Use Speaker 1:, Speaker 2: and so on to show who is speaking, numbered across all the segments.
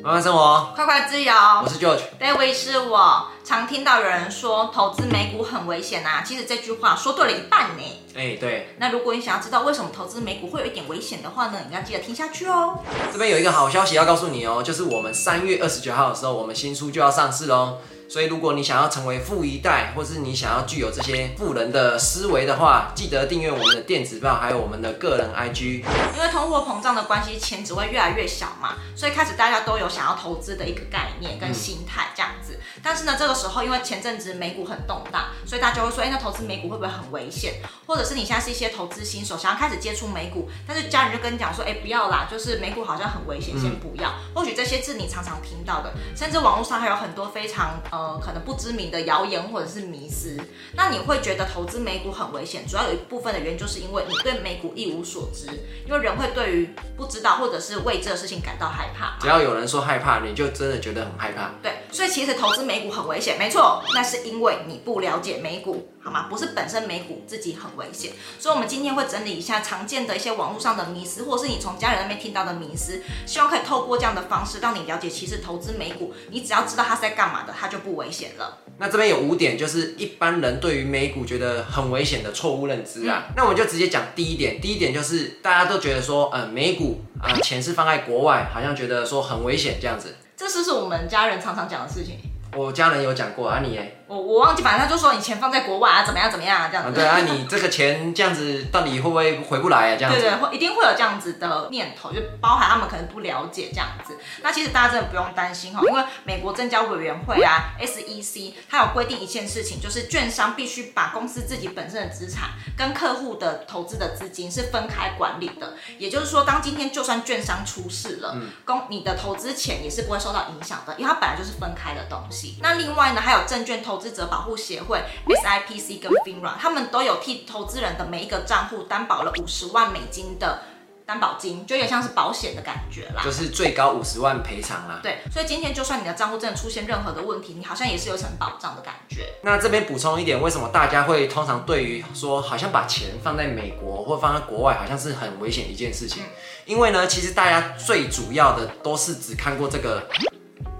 Speaker 1: 慢慢生活，
Speaker 2: 快快自由。
Speaker 1: 我是 George。
Speaker 2: David 是我。常听到有人说投资美股很危险啊，其实这句话说对了一半呢。
Speaker 1: 哎、欸，对。
Speaker 2: 那如果你想要知道为什么投资美股会有一点危险的话呢，你要记得听下去哦。
Speaker 1: 这边有一个好消息要告诉你哦，就是我们三月二十九号的时候，我们新书就要上市喽。所以，如果你想要成为富一代，或是你想要具有这些富人的思维的话，记得订阅我们的电子报，还有我们的个人 IG。
Speaker 2: 因为通货膨胀的关系，钱只会越来越小嘛，所以开始大家都有想要投资的一个概念跟心态这样子。但是呢，这个时候因为前阵子美股很动荡，所以大家就会说，哎，那投资美股会不会很危险？或者是你现在是一些投资新手，想要开始接触美股，但是家人就跟你讲说，哎，不要啦，就是美股好像很危险，先不要。或许这些字你常常听到的，甚至网络上还有很多非常呃可能不知名的谣言或者是迷思，那你会觉得投资美股很危险？主要有一部分的原因就是因为你对美股一无所知，因为人会对于不知道或者是为这个事情感到害怕。
Speaker 1: 只要有人说害怕，你就真的觉得很害怕。
Speaker 2: 对，所以其实投资美股很危险，没错，那是因为你不了解美股，好吗？不是本身美股自己很危险。所以，我们今天会整理一下常见的一些网络上的迷思，或者是你从家人那边听到的迷思，希望可以透过这样的方式让你了解，其实投资美股，你只要知道它是在干嘛的，它就不危险了。
Speaker 1: 那这边有五点，就是一般人对于美股觉得很危险的错误认知啊。那我们就直接讲第一点。第一点就是大家都觉得说，呃，美股啊、钱是放在国外，好像觉得说很危险这样子。
Speaker 2: 这是不是我们家人常常讲的事情？
Speaker 1: 我家人有讲过啊，你？
Speaker 2: 我我忘记，反正他就说你钱放在国外啊，怎么样怎么样啊，这样子。
Speaker 1: 啊对啊，你这个钱这样子到底会不会回不来啊？这样子。
Speaker 2: 对对，会一定会有这样子的念头，就包含他们可能不了解这样子。那其实大家真的不用担心哈，因为美国证交委员会啊 （SEC） 它有规定一件事情，就是券商必须把公司自己本身的资产跟客户的投资的资金是分开管理的。也就是说，当今天就算券商出事了，公你的投资钱也是不会受到影响的，因为它本来就是分开的东西。那另外呢，还有证券投资者保护协。协会 SIPC 跟 FINRA，他们都有替投资人的每一个账户担保了五十万美金的担保金，就有点像是保险的感觉啦，
Speaker 1: 就是最高五十万赔偿啦。
Speaker 2: 对，所以今天就算你的账户真的出现任何的问题，你好像也是有层保障的感觉。
Speaker 1: 那这边补充一点，为什么大家会通常对于说好像把钱放在美国或放在国外，好像是很危险的一件事情？嗯、因为呢，其实大家最主要的都是只看过这个。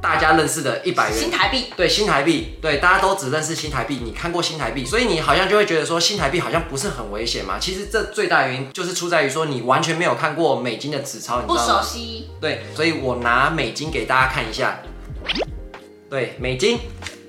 Speaker 1: 大家认识的一百元
Speaker 2: 新台币，
Speaker 1: 对新台币，对大家都只认识新台币。你看过新台币，所以你好像就会觉得说新台币好像不是很危险嘛。其实这最大原因就是出在于说你完全没有看过美金的纸钞，你知道吗？
Speaker 2: 不熟悉。
Speaker 1: 对，所以我拿美金给大家看一下。对，美金。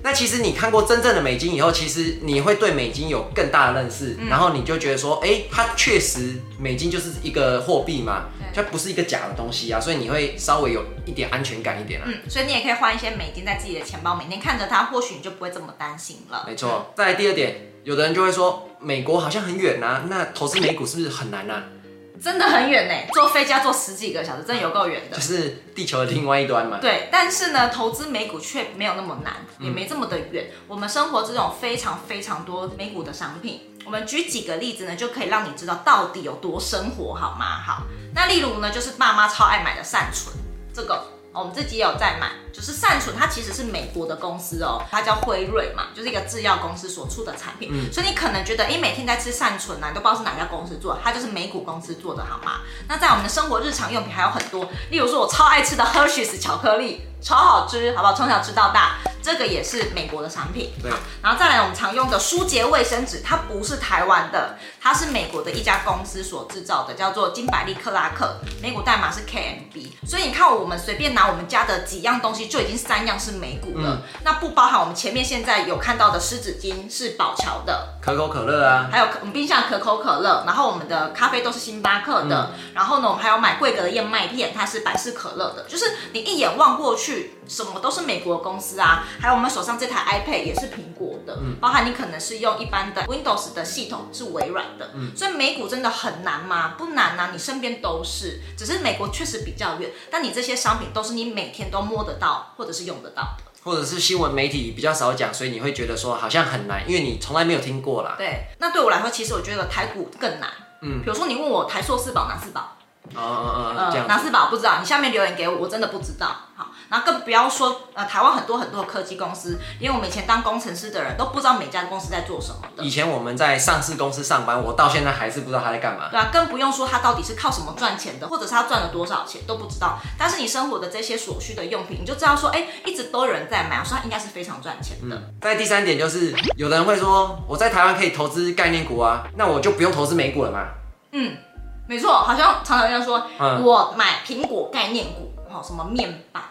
Speaker 1: 那其实你看过真正的美金以后，其实你会对美金有更大的认识，嗯、然后你就觉得说，哎、欸，它确实美金就是一个货币嘛。它不是一个假的东西啊，所以你会稍微有一点安全感一点啊。
Speaker 2: 嗯，所以你也可以换一些美金在自己的钱包，每天看着它，或许你就不会这么担心了。
Speaker 1: 没错。再来第二点，有的人就会说，美国好像很远啊，那投资美股是不是很难啊？
Speaker 2: 真的很远呢，坐飞机要坐十几个小时，真的有够远的。
Speaker 1: 就是地球的另外一端嘛。
Speaker 2: 对，但是呢，投资美股却没有那么难，也没这么的远。嗯、我们生活这种非常非常多美股的商品，我们举几个例子呢，就可以让你知道到底有多生活，好吗？好。那例如呢，就是爸妈超爱买的善存，这个我们自己也有在买，就是善存，它其实是美国的公司哦，它叫辉瑞嘛，就是一个制药公司所出的产品，嗯，所以你可能觉得，哎，每天在吃善存啊，你都不知道是哪家公司做的，它就是美股公司做的，好吗？那在我们的生活日常用品还有很多，例如说我超爱吃的 Hershey's 巧克力，超好吃，好不好？从小吃到大。这个也是美国的产品，
Speaker 1: 对。
Speaker 2: 然后再来我们常用的舒洁卫生纸，它不是台湾的，它是美国的一家公司所制造的，叫做金百利克拉克，美股代码是 KMB。所以你看，我们随便拿我们家的几样东西，就已经三样是美股了。嗯、那不包含我们前面现在有看到的湿纸巾是宝桥的，
Speaker 1: 可口可乐啊，
Speaker 2: 还有我们冰箱可口可乐，然后我们的咖啡都是星巴克的，嗯、然后呢，我们还有买贵格的燕麦片，它是百事可乐的，就是你一眼望过去。什么都是美国公司啊，还有我们手上这台 iPad 也是苹果的，嗯，包含你可能是用一般的 Windows 的系统是微软的，嗯，所以美股真的很难吗？不难啊，你身边都是，只是美国确实比较远，但你这些商品都是你每天都摸得到或者是用得到的，
Speaker 1: 或者是新闻媒体比较少讲，所以你会觉得说好像很难，因为你从来没有听过啦。
Speaker 2: 对，那对我来说，其实我觉得台股更难，嗯，比如说你问我台硕四宝哪四宝？
Speaker 1: 哦哦哦，这样。
Speaker 2: 哪四宝不知道，你下面留言给我，我真的不知道。好，然后更不要说呃，台湾很多很多的科技公司，连我们以前当工程师的人都不知道每家公司在做什么的。
Speaker 1: 以前我们在上市公司上班，我到现在还是不知道他在干嘛。
Speaker 2: 对啊，更不用说他到底是靠什么赚钱的，或者是他赚了多少钱都不知道。但是你生活的这些所需的用品，你就知道说，哎，一直都有人在买，所以他应该是非常赚钱的。
Speaker 1: 在、嗯、第三点就是，有的人会说，我在台湾可以投资概念股啊，那我就不用投资美股了嘛？
Speaker 2: 嗯，没错，好像常常人家说，嗯、我买苹果概念股，好什么面板。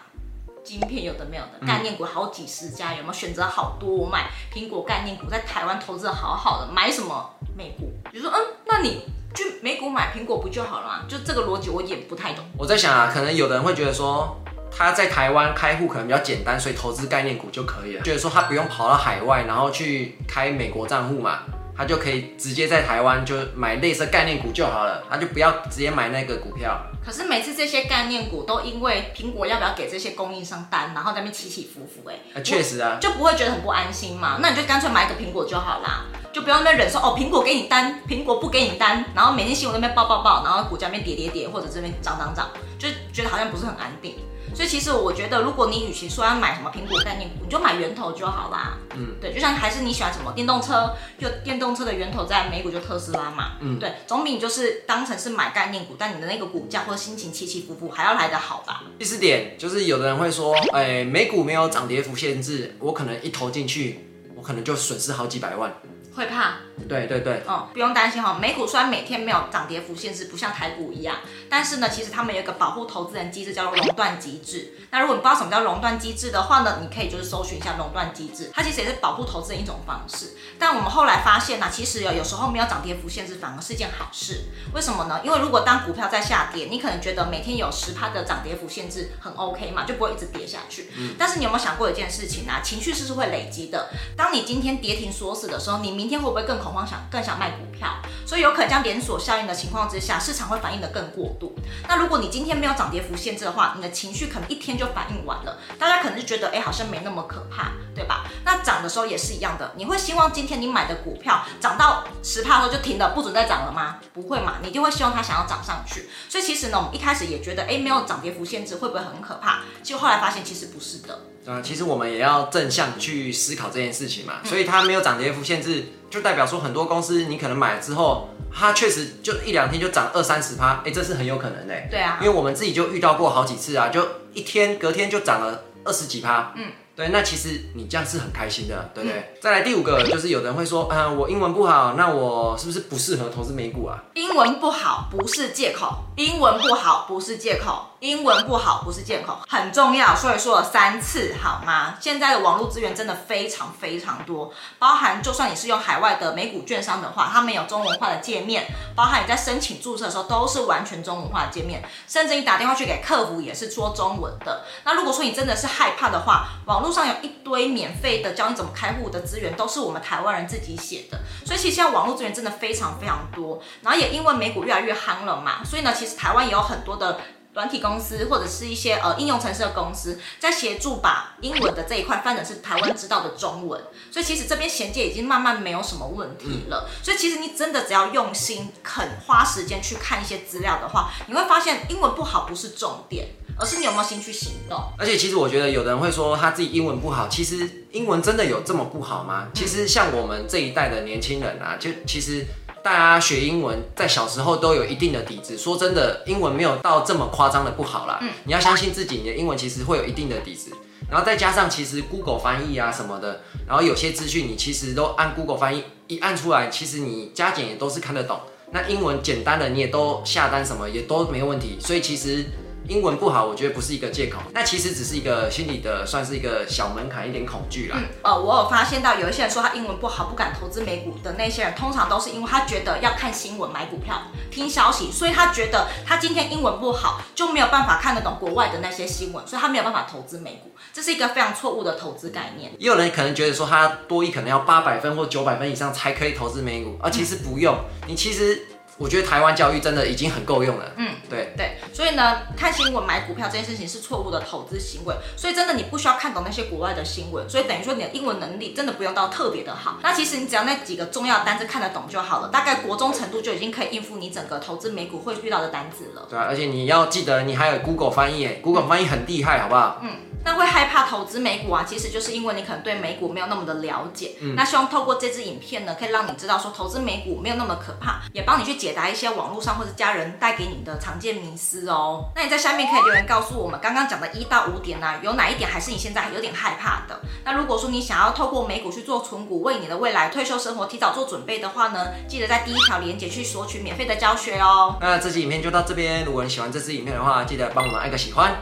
Speaker 2: 晶片有的没有的，概念股好几十家，有没有选择好多？我买苹果概念股，在台湾投资的好好的，买什么美股？比如说，嗯，那你去美股买苹果不就好了吗？就这个逻辑我也不太懂。
Speaker 1: 我在想啊，可能有的人会觉得说，他在台湾开户可能比较简单，所以投资概念股就可以了，觉得说他不用跑到海外，然后去开美国账户嘛。他就可以直接在台湾就买类似概念股就好了，他就不要直接买那个股票。
Speaker 2: 可是每次这些概念股都因为苹果要不要给这些供应商单，然后在那边起起伏伏，哎，
Speaker 1: 确实啊，
Speaker 2: 就不会觉得很不安心嘛？那你就干脆买一个苹果就好啦，就不要那边忍受哦，苹果给你单，苹果不给你单，然后每天新闻那边报报报，然后股价那边跌跌跌，或者这边涨涨涨，就觉得好像不是很安定。所以其实我觉得，如果你与其说要买什么苹果概念股，你就买源头就好啦。嗯，对，就像还是你喜欢什么电动车，就电动车的源头在美股就特斯拉嘛。嗯，对，总比你就是当成是买概念股，但你的那个股价或者心情起起伏伏还要来得好吧。
Speaker 1: 第四点就是有的人会说，哎，美股没有涨跌幅限制，我可能一投进去，我可能就损失好几百万。
Speaker 2: 会怕，
Speaker 1: 对对对，
Speaker 2: 哦，不用担心哈。美股虽然每天没有涨跌幅限制，不像台股一样，但是呢，其实他们有一个保护投资人机制，叫做熔断机制。那如果你不知道什么叫熔断机制的话呢，你可以就是搜寻一下熔断机制，它其实也是保护投资人一种方式。但我们后来发现呢，其实有有时候没有涨跌幅限制反而是一件好事。为什么呢？因为如果当股票在下跌，你可能觉得每天有十趴的涨跌幅限制很 OK 嘛，就不会一直跌下去。嗯。但是你有没有想过一件事情啊？情绪是是会累积的。当你今天跌停锁死的时候，你明天会不会更恐慌？想更想卖股票，所以有可能将连锁效应的情况之下，市场会反应得更过度。那如果你今天没有涨跌幅限制的话，你的情绪可能一天就反应完了，大家可能就觉得，哎，好像没那么可怕，对吧？那涨的时候也是一样的，你会希望今天你买的股票涨到十帕的时候就停了，不准再涨了吗？不会嘛，你就会希望它想要涨上去。所以其实呢，我们一开始也觉得，哎，没有涨跌幅限制会不会很可怕？结果后来发现其实不是的。
Speaker 1: 啊，其实我们也要正向去思考这件事情嘛，所以它没有涨跌幅限制。就代表说很多公司你可能买了之后，它确实就一两天就涨二三十趴，哎，这是很有可能的。
Speaker 2: 对啊，
Speaker 1: 因为我们自己就遇到过好几次啊，就一天隔天就涨了二十几趴。嗯。对，那其实你这样是很开心的，对不对？嗯、再来第五个，就是有人会说，嗯，我英文不好，那我是不是不适合投资美股啊？
Speaker 2: 英文不好不是借口，英文不好不是借口，英文不好不是借口，很重要，所以说了三次，好吗？现在的网络资源真的非常非常多，包含就算你是用海外的美股券商的话，他们有中文化的界面，包含你在申请注册的时候都是完全中文化的界面，甚至你打电话去给客服也是说中文的。那如果说你真的是害怕的话，网络上有一堆免费的教你怎么开户的资源，都是我们台湾人自己写的，所以其实现在网络资源真的非常非常多。然后也因为美股越来越夯了嘛，所以呢，其实台湾也有很多的软体公司或者是一些呃应用程式的公司在协助把英文的这一块翻成是台湾知道的中文。所以其实这边衔接已经慢慢没有什么问题了。所以其实你真的只要用心肯花时间去看一些资料的话，你会发现英文不好不是重点。而是你有没有心去行动？
Speaker 1: 而且其实我觉得有的人会说他自己英文不好，其实英文真的有这么不好吗？其实像我们这一代的年轻人啊，就其实大家学英文在小时候都有一定的底子。说真的，英文没有到这么夸张的不好啦。嗯，你要相信自己，你的英文其实会有一定的底子。然后再加上其实 Google 翻译啊什么的，然后有些资讯你其实都按 Google 翻译一按出来，其实你加减也都是看得懂。那英文简单的你也都下单什么也都没问题。所以其实。英文不好，我觉得不是一个借口，那其实只是一个心理的，算是一个小门槛，一点恐惧啦。嗯，
Speaker 2: 呃，我有发现到有一些人说他英文不好，不敢投资美股的那些人，通常都是因为他觉得要看新闻买股票、听消息，所以他觉得他今天英文不好，就没有办法看得懂国外的那些新闻，所以他没有办法投资美股，这是一个非常错误的投资概念。
Speaker 1: 也有人可能觉得说他多一可能要八百分或九百分以上才可以投资美股，而其实不用，你其实。我觉得台湾教育真的已经很够用了。
Speaker 2: 嗯，
Speaker 1: 对
Speaker 2: 对，所以呢，看新闻买股票这件事情是错误的投资行为。所以真的你不需要看懂那些国外的新闻，所以等于说你的英文能力真的不用到特别的好。那其实你只要那几个重要的单字看得懂就好了，大概国中程度就已经可以应付你整个投资美股会遇到的单字了。
Speaker 1: 对啊，而且你要记得你还有 Google 翻译，哎，Google 翻译很厉害，好不好？
Speaker 2: 嗯。那会害怕投资美股啊，其实就是因为你可能对美股没有那么的了解。嗯，那希望透过这支影片呢，可以让你知道说投资美股没有那么可怕，也帮你去解答一些网络上或者家人带给你的常见迷思哦。那你在下面可以留言告诉我们，刚刚讲的一到五点呢、啊，有哪一点还是你现在有点害怕的？那如果说你想要透过美股去做存股，为你的未来退休生活提早做准备的话呢，记得在第一条链接去索取免费的教学哦。
Speaker 1: 那这期影片就到这边，如果你喜欢这支影片的话，记得帮我们按个喜欢。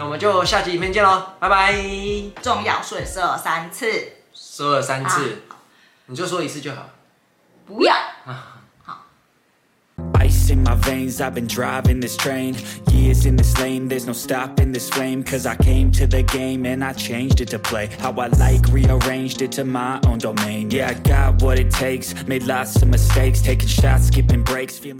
Speaker 1: 那我们就下集影片见喽，拜拜！
Speaker 2: 重要说说三次，
Speaker 1: 说了三次，啊、你就说一次就好。
Speaker 2: 不要。
Speaker 1: 啊、
Speaker 2: 好。
Speaker 3: Ice in my veins, I've been driving this train. Years in this lane, there's no stopping this flame. Cause I came to the game and I changed it to play. How I like, rearranged it to my own domain. Yeah, I got what it takes, made lots of mistakes. Taking shots, skipping breaks, feeling